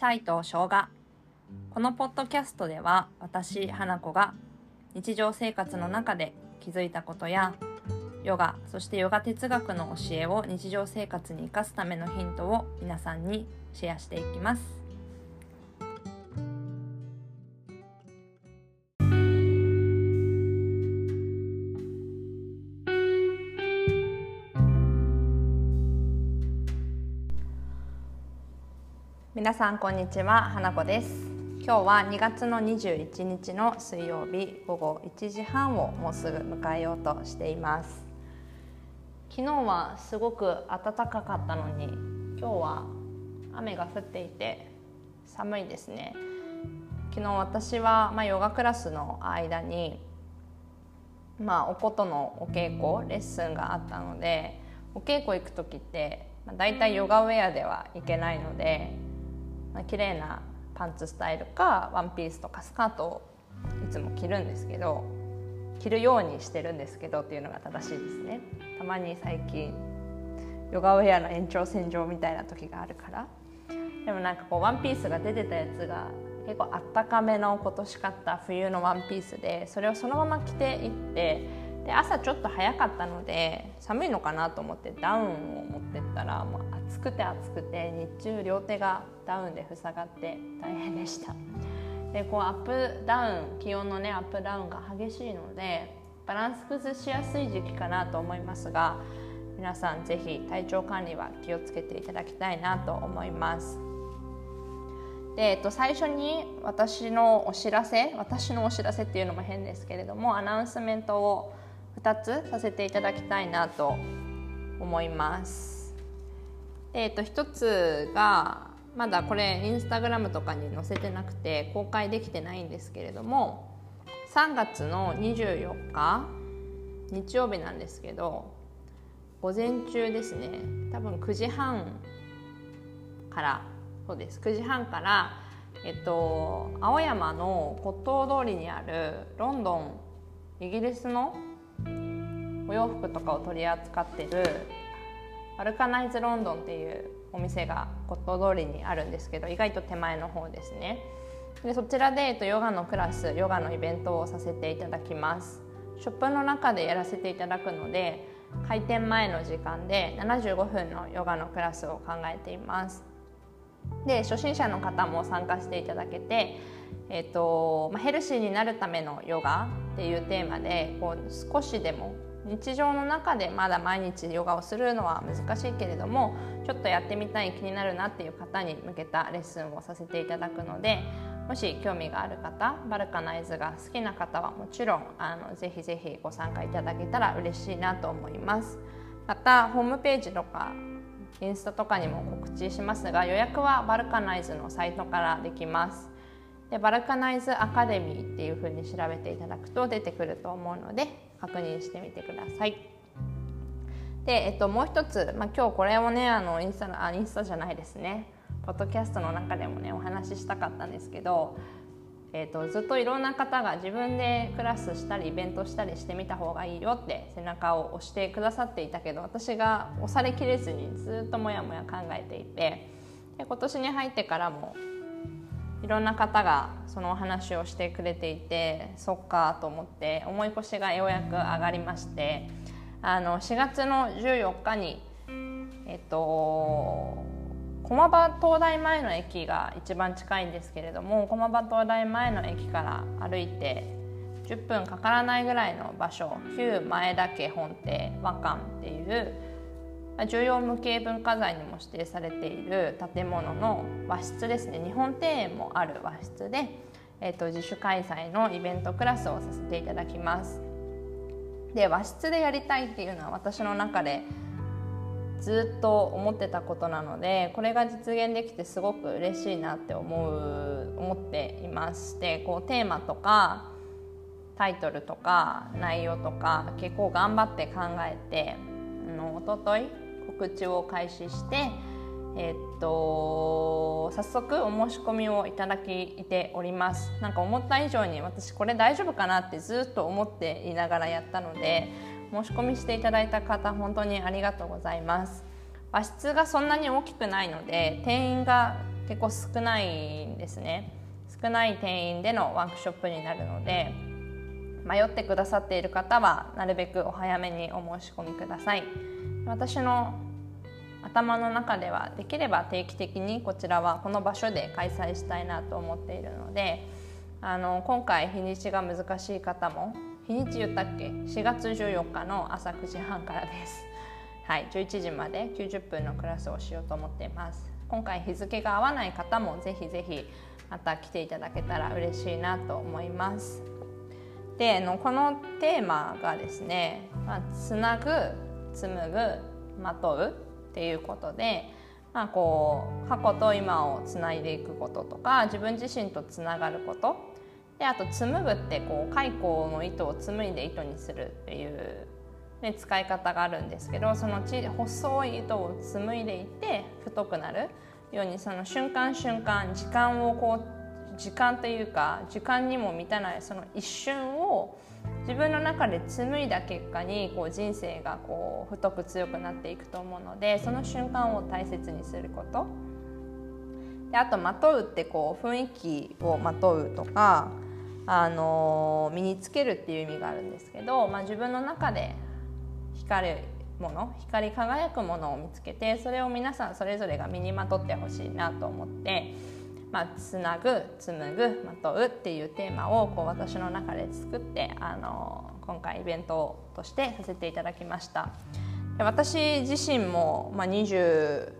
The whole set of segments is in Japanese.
チャイと生姜このポッドキャストでは私花子が日常生活の中で気づいたことやヨガそしてヨガ哲学の教えを日常生活に生かすためのヒントを皆さんにシェアしていきます。皆さんこんにちは花子です。今日は2月の21日の水曜日午後1時半をもうすぐ迎えようとしています。昨日はすごく暖かかったのに今日は雨が降っていて寒いですね。昨日私は、まあ、ヨガクラスの間にまあ、おことのお稽古レッスンがあったのでお稽古行く時って、まあ、大体ヨガウェアではいけないのでまあ、綺麗なパンツスタイルかワンピースとかスカートをいつも着るんですけど着るようにしてるんですけどっていうのが正しいですね。たまに最近ヨガウェアの延長線上みたいな時があるから。でもなんかこうワンピースが出てたやつが結構あったかめの今年買った冬のワンピースでそれをそのまま着ていってで朝ちょっと早かったので寒いのかなと思ってダウンを持ってったらもう暑くて暑くて日中両手がダウンで塞がって大変でしたでこうアップダウン気温のねアップダウンが激しいのでバランス崩しやすい時期かなと思いますが皆さん是非体調管理は気をつけていただきたいなと思いますで、えっと、最初に私のお知らせ私のお知らせっていうのも変ですけれどもアナウンスメントを2つさせていただきたいなと思います。でえっと、1つがまだこれインスタグラムとかに載せてなくて公開できてないんですけれども3月の24日日曜日なんですけど午前中ですね。多分9時半からそうです。9時半からえっと青山の骨董通りにあるロンドンイギリスのお洋服とかを取り扱ってるバルカナイズロンドンっていうお店が骨董通りにあるんですけど意外と手前の方ですね。でそちらで、えっと、ヨガのクラスヨガのイベントをさせていただきます。ショップの中でやらせていただくので開店前の時間で75分のヨガのクラスを考えています。で初心者の方も参加していただけて、えーとまあ、ヘルシーになるためのヨガっていうテーマでこう少しでも日常の中でまだ毎日ヨガをするのは難しいけれどもちょっとやってみたい気になるなっていう方に向けたレッスンをさせていただくのでもし興味がある方バルカナイズが好きな方はもちろんあのぜひぜひご参加いただけたら嬉しいなと思います。またホームページとかインスタとかにも告知しますが予約はバルカナイズのサイトからできます。でバルカナイズアカデミーっていうふうに調べていただくと出てくると思うので確認してみてください。で、えっと、もう一つ、まあ、今日これをねあのインスタのあインスタじゃないですねポッドキャストの中でもねお話ししたかったんですけど、えっと、ずっといろんな方が自分でクラスしたりイベントしたりしてみた方がいいよって背中を押してくださっていたけど私が押されきれずにずっともやもや考えていてで今年に入ってからもいろんな方がそのお話をしてくれていてそっかと思って思い越しがようやく上がりましてあの4月の14日にえっと駒場東大前の駅が一番近いんですけれども駒場東大前の駅から歩いて10分かからないぐらいの場所旧前田家本邸和館っていう重要無形文化財にも指定されている建物の和室ですね。日本庭園もある和室で、えーと、自主開催のイベントクラスをさせていただきます。で和室でやりたいっていうのは私の中でずっと思ってたことなのでこれが実現できてすごく嬉しいなって思う思っていましてこうテーマとかタイトルとか内容とか結構頑張って考えてあの一昨日告知を開始して、えー、っと早速お申し込みをいただきております。なんか思った以上に私これ大丈夫かなってずっと思っていながらやったので申し込みしていただいた方本当にありがとうございます。和室がそんなに大きくないので定員が結構少ないんですね。少ない定員でのワークショップになるので迷ってくださっている方はなるべくお早めにお申し込みください。私の頭の中ではできれば定期的にこちらはこの場所で開催したいなと思っているのであの今回日にちが難しい方も日にち言ったっけ？4月14日の朝9時半からです。はい11時まで90分のクラスをしようと思っています。今回日付が合わない方もぜひぜひまた来ていただけたら嬉しいなと思います。でのこのテーマがですね、まあ、つなぐ紡ぐまとう。っていうことで、まあ、こう過去と今をつないでいくこととか自分自身とつながること。であと紡ぐってこう蚕の糸を紡いで糸にするっていう、ね、使い方があるんですけどそのち細い糸を紡いでいって太くなるようにその瞬間瞬間時間をこう時間というか時間にも満たないその一瞬を自分の中で紡いだ結果にこう人生がこう太く強くなっていくと思うのでその瞬間を大切にすること。であとまとうってこう雰囲気をまとうとかあの身につけるっていう意味があるんですけど、まあ、自分の中で光るもの光り輝くものを見つけてそれを皆さんそれぞれが身にまとってほしいなと思って、まあ、つなぐ紡ぐまとうっていうテーマをこう私の中で作ってあの今回イベントとしてさせていただきました。私自身も、まあ、25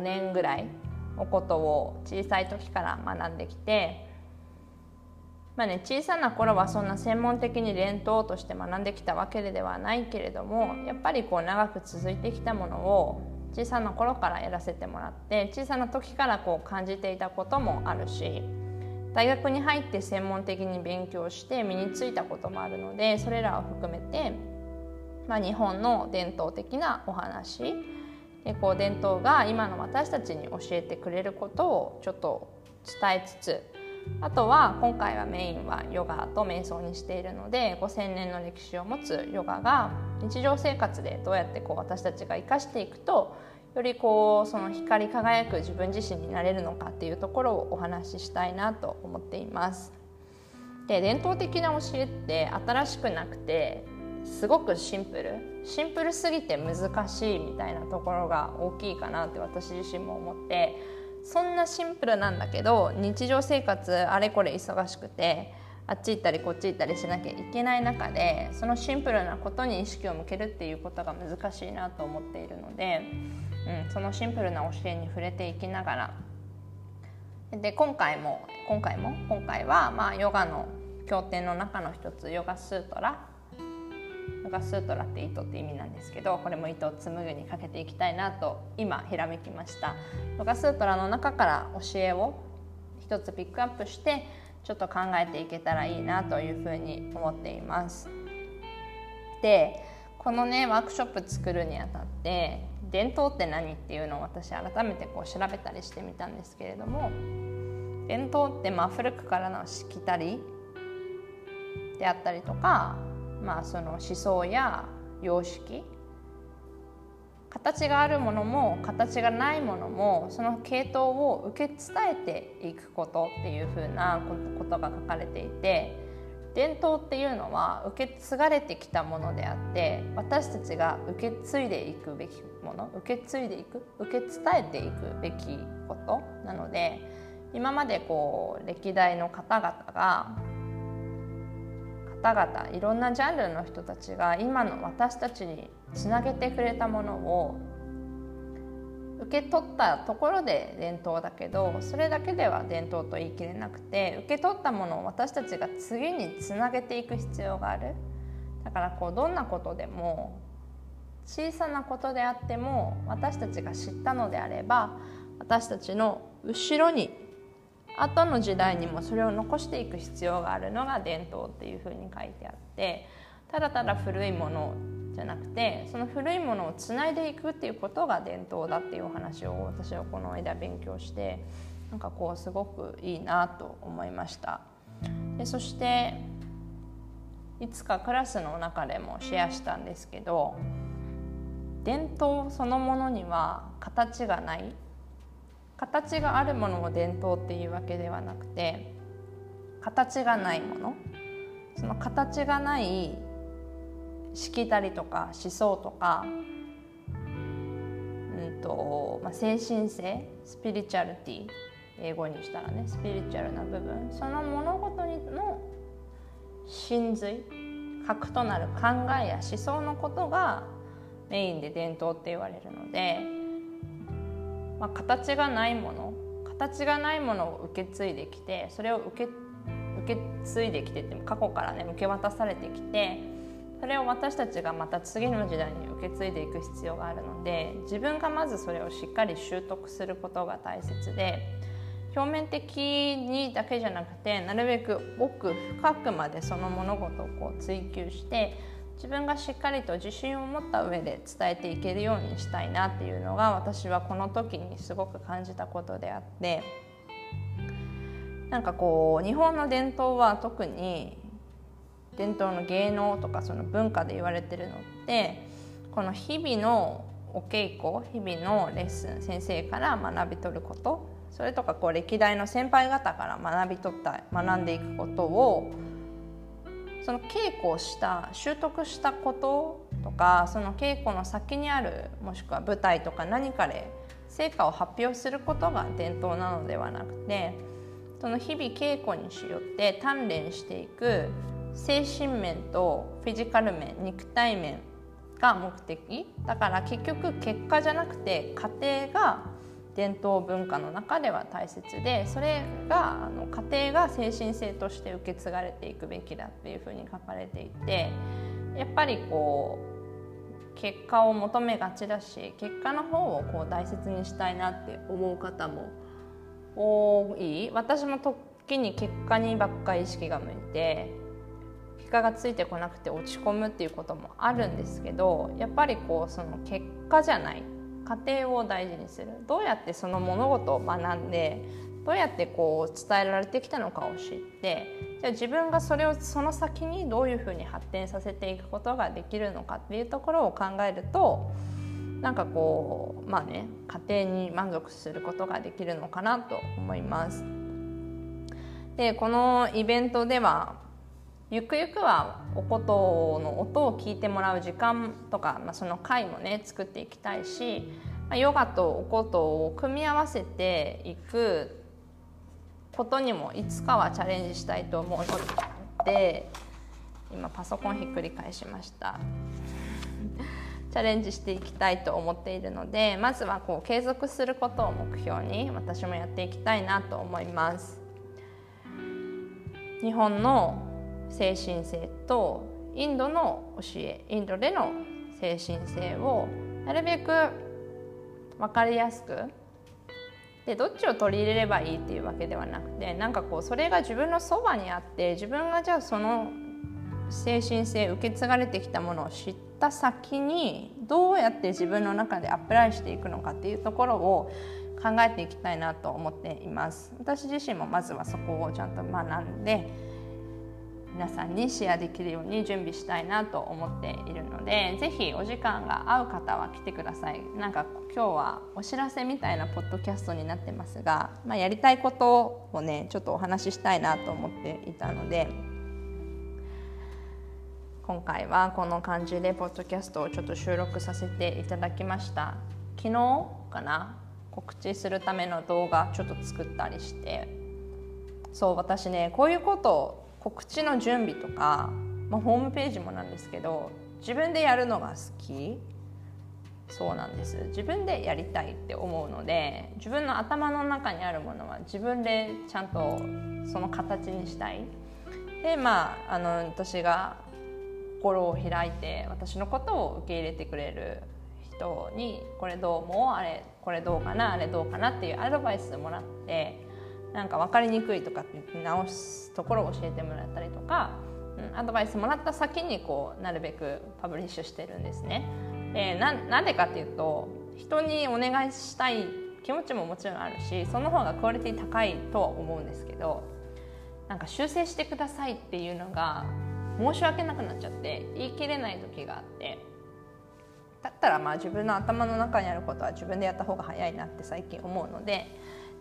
年ぐらいおことを小さい時から学んできてまあね、小さな頃はそんな専門的に伝統として学んできたわけではないけれどもやっぱりこう長く続いてきたものを小さな頃からやらせてもらって小さな時からこう感じていたこともあるし大学に入って専門的に勉強して身についたこともあるのでそれらを含めて、まあ、日本の伝統的なお話でこう伝統が今の私たちに教えてくれることをちょっと伝えつつあとは今回はメインはヨガと瞑想にしているので5,000年の歴史を持つヨガが日常生活でどうやってこう私たちが生かしていくとよりこうその光り輝く自分自身になれるのかっていうところをお話ししたいなと思っています。で伝統的な教えって新しくなくてすごくシンプルシンプルすぎて難しいみたいなところが大きいかなって私自身も思ってそんなシンプルなんだけど日常生活あれこれ忙しくてあっち行ったりこっち行ったりしなきゃいけない中でそのシンプルなことに意識を向けるっていうことが難しいなと思っているので、うん、そのシンプルな教えに触れていきながら。で今回も今回も？今回はまあヨガの経典の中の一つヨガスートラ。ヨガスートラって糸って意味なんですけどこれも糸を紡ぐにかけていきたいなと今ひらめきました。ヨガスートラの中から教えを一つピックアップしてちょっと考えていけたらいいなというふうに思っています。でこのねワークショップ作るにあたって伝統って何っていうのを私改めてこう調べたりしてみたんですけれども伝統ってまあ古くからのしきたりであったりとかまあ、その思想や様式形があるものも形がないものもその系統を受け伝えていくことっていうふうなことが書かれていて伝統っていうのは受け継がれてきたものであって私たちが受け継いでいくべきもの受け継いでいく受け伝えていくべきことなので今までこう歴代の方々が方々いろんなジャンルの人たちが今の私たちにつなげてくれたものを受け取ったところで伝統だけどそれだけでは伝統と言い切れなくて受け取ったものを私たちが次につなげていく必要がある。だからこうどんなことでも小さなことであっても私たちが知ったのであれば私たちの後ろに後の時代にもそれを残していく必要があるのが伝統っていうふうに書いてあってただただ古いものじゃなくてその古いものをつないでいくっていうことが伝統だっていうお話を私はこの間勉強してなんかこうすごくいいなと思いました。でそしていつかクラスの中でもシェアしたんですけど伝統そのものには形がない形があるものを伝統っていうわけではなくて形がないもの。その形がないしきたりとか思想とか、うんとまあ、精神性スピリチュアリティ英語にしたらねスピリチュアルな部分その物事の真髄核となる考えや思想のことがメインで伝統って言われるので、まあ、形がないもの形がないものを受け継いできてそれを受け受け継いできてって過去からね受け渡されてきてそれを私たちがまた次の時代に受け継いでいく必要があるので自分がまずそれをしっかり習得することが大切で表面的にだけじゃなくてなるべく奥深くまでその物事をこう追求して自分がしっかりと自信を持った上で伝えていけるようにしたいなっていうのが私はこの時にすごく感じたことであってなんかこう日本の伝統は特に伝統の芸能とかその文化で言われてるのってこの日々のお稽古日々のレッスン先生から学び取ることそれとかこう歴代の先輩方から学び取った学んでいくことをその稽古をした習得したこととかその稽古の先にあるもしくは舞台とか何かで成果を発表することが伝統なのではなくてその日々稽古にしよって鍛錬していく精神面とフィジカル面肉体面が目的。だから結局結果じゃなくて過程が伝統文化の中では大切でそれがあの家庭が精神性として受け継がれていくべきだっていうふうに書かれていてやっぱりこう結果を求めがちだし結果の方をこう大切にしたいなって思う方も多い。私も時に結果にばっかり意識が向いて結果がついてこなくて落ち込むっていうこともあるんですけどやっぱりこうその結果じゃない過程を大事にするどうやってその物事を学んでどうやってこう伝えられてきたのかを知ってじゃあ自分がそれをその先にどういうふうに発展させていくことができるのかっていうところを考えるとなんかこうまあね家庭に満足することができるのかなと思います。でこのイベントではゆくゆくはおことの音を聞いてもらう時間とか、まあ、その回もね作っていきたいし、まあ、ヨガとおことを組み合わせていくことにもいつかはチャレンジしたいと思うので今パソコンひっくり返しました。チャレンジしていきたいと思っているのでまずはこう継続することを目標に私もやっていきたいなと思います。日本の精神性とインドの教えインドでの精神性をなるべく分かりやすくでどっちを取り入れればいいっていうわけではなくてなんかこうそれが自分のそばにあって自分がじゃあその精神性受け継がれてきたものを知った先にどうやって自分の中でアプライしていくのかっていうところを考えていきたいなと思っています。私自身もまずはそこをちゃんと学んで皆さんにシェアできるように準備したいなと思っているので是非お時間が合う方は来てください。なんか今日はお知らせみたいなポッドキャストになってますが、まあ、やりたいことをねちょっとお話ししたいなと思っていたので今回はこの感じでポッドキャストをちょっと収録させていただきました。昨日かな告知するための動画ちょっと作ったりして。そう私ねこういうことを告知の準備とか、まあ、ホームページもなんですけど自分でやるのが好き。そうなんです。自分でやりたいって思うので自分の頭の中にあるものは自分でちゃんとその形にしたい。でまああの私が心を開いて私のことを受け入れてくれる人にこれどう思うあれこれどうかなあれどうかなっていうアドバイスもらってなんか分かりにくいとかって直すところを教えてもらったりとか、うん、アドバイスもらった先にこうなるべくパブリッシュしてるんですね。でななんでかっていうと人にお願いしたい気持ちももちろんあるしその方がクオリティ高いとは思うんですけどなんか修正してくださいっていうのが申し訳なくなっちゃって言い切れない時があってだったらまあ自分の頭の中にあることは自分でやった方が早いなって最近思うので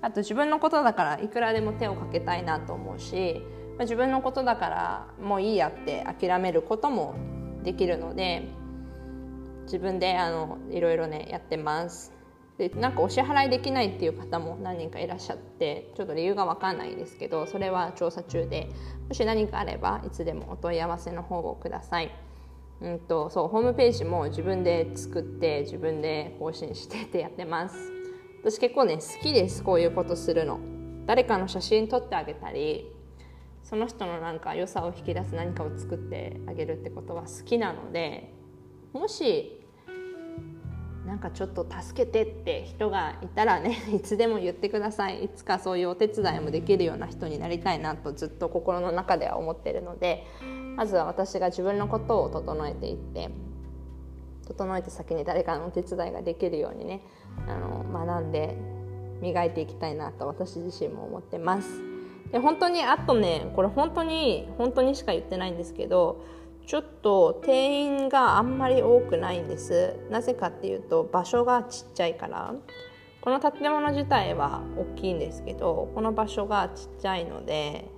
あと自分のことだからいくらでも手をかけたいなと思うし自分のことだからもういいやって諦めることもできるので自分であのいろいろねやってますでなんかお支払いできないっていう方も何人かいらっしゃってちょっと理由が分かんないですけどそれは調査中でもし何かあればいつでもお問い合わせの方をください。うんと、そうホームページも自分で作って自分で更新してってやってます私結構ね好きですこういうことするの。誰かの写真撮ってあげたりその人のなんか良さを引き出す何かを作ってあげるってことは好きなのでもしなんかちょっと助けてって人がいたらね いつでも言ってください。いつかそういうお手伝いもできるような人になりたいなとずっと心の中では思ってるのでまずは私が自分のことを整えていって整えて先に誰かのお手伝いができるようにねあの学んで磨いていきたいなと私自身も思ってます。で本当にあとねこれ本当に本当にしか言ってないんですけどちょっと定員があんまり多くないんですなぜかっていうと場所がちっちゃいからこの建物自体は大きいんですけどこの場所がちっちゃいので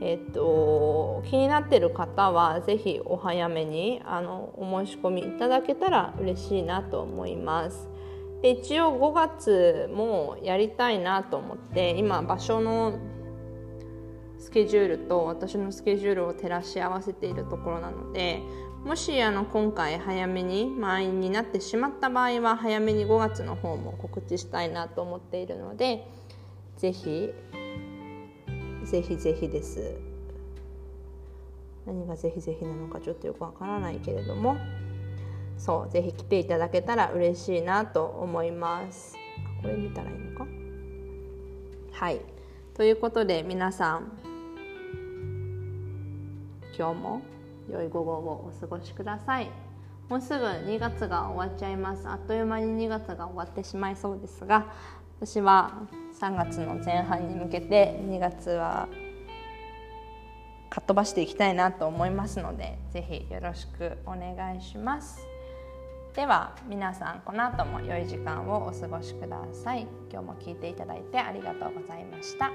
えっと、気になってる方は是非お早めにあのお申し込みいただけたら嬉しいなと思います。で一応5月もやりたいなと思って今場所のスケジュールと私のスケジュールを照らし合わせているところなのでもしあの今回早めに満員になってしまった場合は早めに5月の方も告知したいなと思っているのでぜひぜひぜひです。何がぜひぜひなのかちょっとよくわからないけれども。そうぜひ来ていただけたら嬉しいなと思います。これ見たらいいのか？はい。ということで皆さん今日も良い午後をお過ごしください。もうすぐ2月が終わっちゃいます。あっという間に2月が終わってしまいそうですが私は3月の前半に向けて2月はかっ飛ばしていきたいなと思いますのでぜひよろしくお願いします。では皆さんこの後も良い時間をお過ごしください。今日も聞いていただいてありがとうございました。